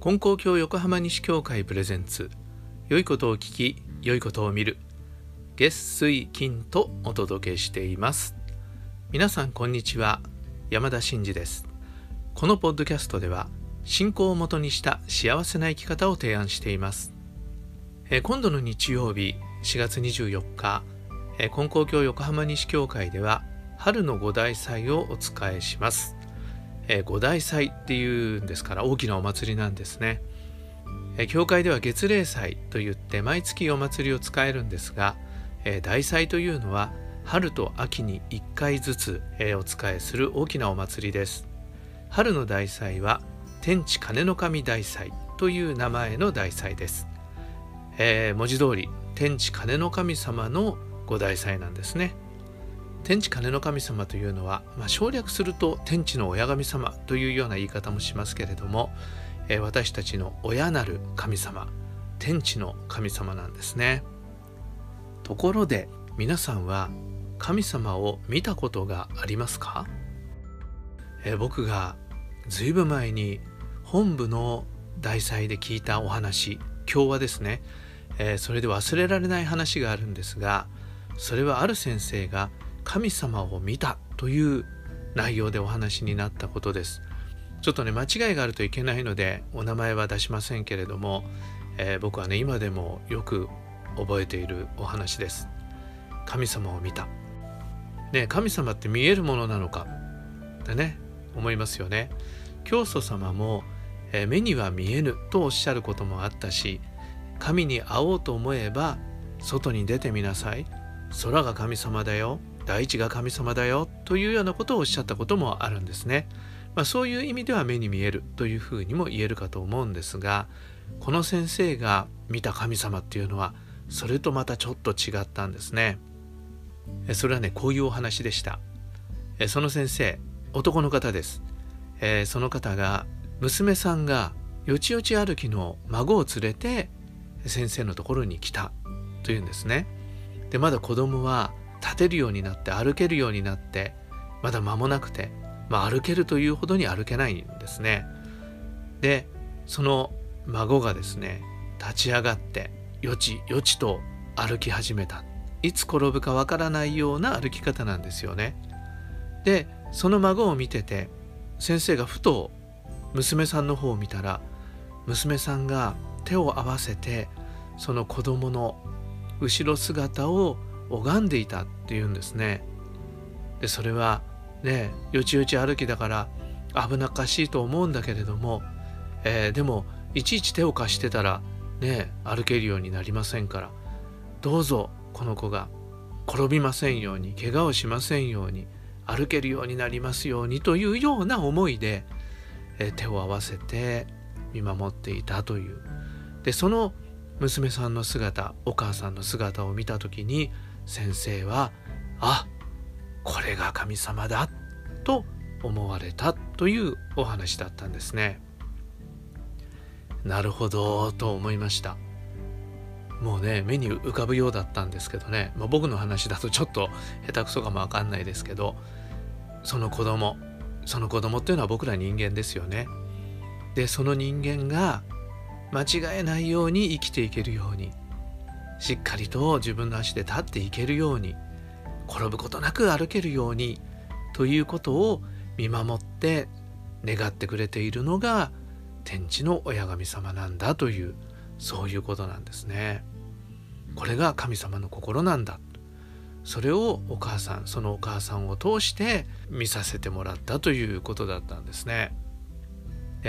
金光教横浜西教会プレゼンツ良いことを聞き良いことを見る月水金とお届けしています。皆さんこんにちは山田真嗣です。このポッドキャストでは信仰をもとにした幸せな生き方を提案しています。え今度の日曜日4月24日え金光教横浜西教会では春の五大祭をお伝えします。えー、五大祭っていうんですから大きなお祭りなんですね、えー、教会では月例祭といって毎月お祭りを使えるんですが、えー、大祭というのは春と秋に1回ずつ、えー、お使いする大きなお祭りです。春の大祭は天地金の神大祭という名前の大祭です、えー、文字通り天地金の神様の五大祭なんですね。天地金の神様というのは、まあ、省略すると天地の親神様というような言い方もしますけれども、えー、私たちの親なる神様天地の神様なんですね。ところで皆さんは神様を見たことがありますか、えー、僕がずいぶん前に本部の大祭で聞いたお話今日はですね、えー、それで忘れられない話があるんですがそれはある先生が「神様を見たという内容でお話になったことです。ちょっとね間違いがあるといけないのでお名前は出しませんけれども、えー、僕はね今でもよく覚えているお話です。神様を見た。ね神様って見えるものなのか。ってね。思いますよね。教祖様も、えー、目には見えぬとおっしゃることもあったし神に会おうと思えば外に出てみなさい。空が神様だよ。大地が神様だよというようなことをおっしゃったこともあるんですね。まあ、そういう意味では目に見えるというふうにも言えるかと思うんですがこの先生が見た神様っていうのはそれとまたちょっと違ったんですね。それはねこういうお話でした。その先生男の方です。えその方が娘さんがよちよち歩きの孫を連れて先生のところに来たというんですね。でまだ子供は立てるようになって歩けるようになってまだ間もなくて、まあ、歩けるというほどに歩けないんですね。でその孫がですね立ち上がってよちよちと歩き始めたいつ転ぶかわからないような歩き方なんですよね。でその孫を見てて先生がふと娘さんの方を見たら娘さんが手を合わせてその子供の後ろ姿を拝んでいたっていうんですね。でそれはねよちよち歩きだから危なっかしいと思うんだけれども、えー、でもいちいち手を貸してたらね歩けるようになりませんからどうぞこの子が転びませんように怪我をしませんように歩けるようになりますようにというような思いで、えー、手を合わせて見守っていたというでその娘さんの姿お母さんの姿を見た時に先生はあこれが神様だと思われたというお話だったんですね。なるほどと思いました。もうね目に浮かぶようだったんですけどね、まあ、僕の話だとちょっと下手くそかもわかんないですけどその子供その子供っていうのは僕ら人間ですよね。でその人間が間違えないように生きていけるようにしっかりと自分の足で立っていけるように転ぶことなく歩けるようにということを見守って願ってくれているのが天地の親神様なんだというそういうことなんですね。これが神様の心なんだそれをお母さんそのお母さんを通して見させてもらったということだったんですね。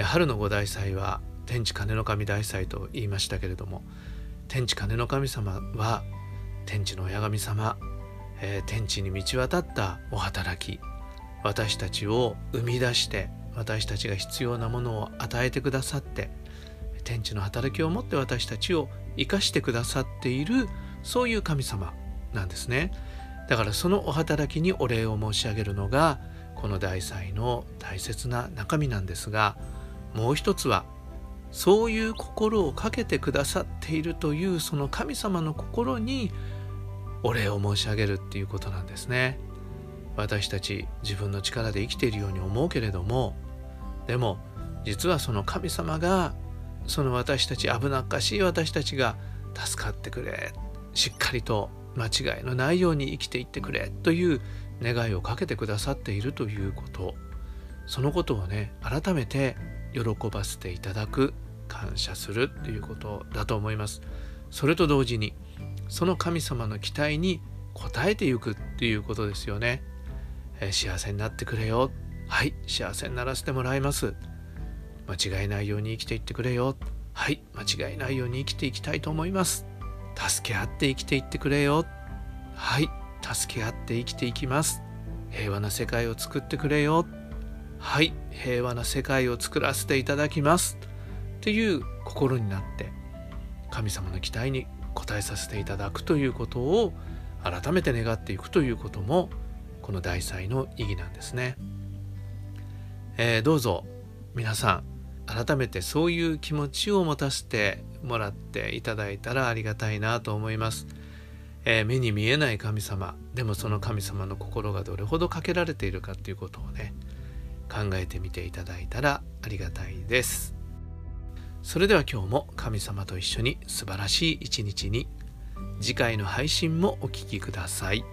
春の五大祭は天地金の神大祭と言いましたけれども天地金の神様は天地の親神様、えー、天地に満ち渡ったお働き。私たちを生み出して私たちが必要なものを与えてくださって天地の働きをもって私たちを生かしてくださっているそういう神様なんですね。だからそのお働きにお礼を申し上げるのがこの大祭の大切な中身なんですがもう一つはそういう心をかけてくださっているというその神様の心にお礼を申し上げるっていうことなんですね。私たち自分の力で生きているように思うけれどもでも実はその神様がその私たち危なっかしい私たちが助かってくれしっかりと間違いのないように生きていってくれという願いをかけてくださっているということそのことをね改めて喜ばせていただく感謝するということだと思います。それと同時にその神様の期待に応えていくっていうことですよね、えー、幸せになってくれよ。はい幸せにならせてもらいます。間違いないように生きていってくれよ。はい間違いないように生きていきたいと思います。助け合って生きていってくれよ。はい助け合って生きていきます。平和な世界を作ってくれよ。はい平和な世界を作らせていただきます。っていう心になって神様の期待に応えさせていただくということを改めて願っていくということもこの大祭の意義なんですね、えー、どうぞ皆さん改めてそういう気持ちを持たせてもらっていただいたらありがたいなと思います、えー、目に見えない神様でもその神様の心がどれほどかけられているかということをね考えてみていただいたらありがたいです。それでは今日も神様と一緒に素晴らしい一日に次回の配信もお聴きください。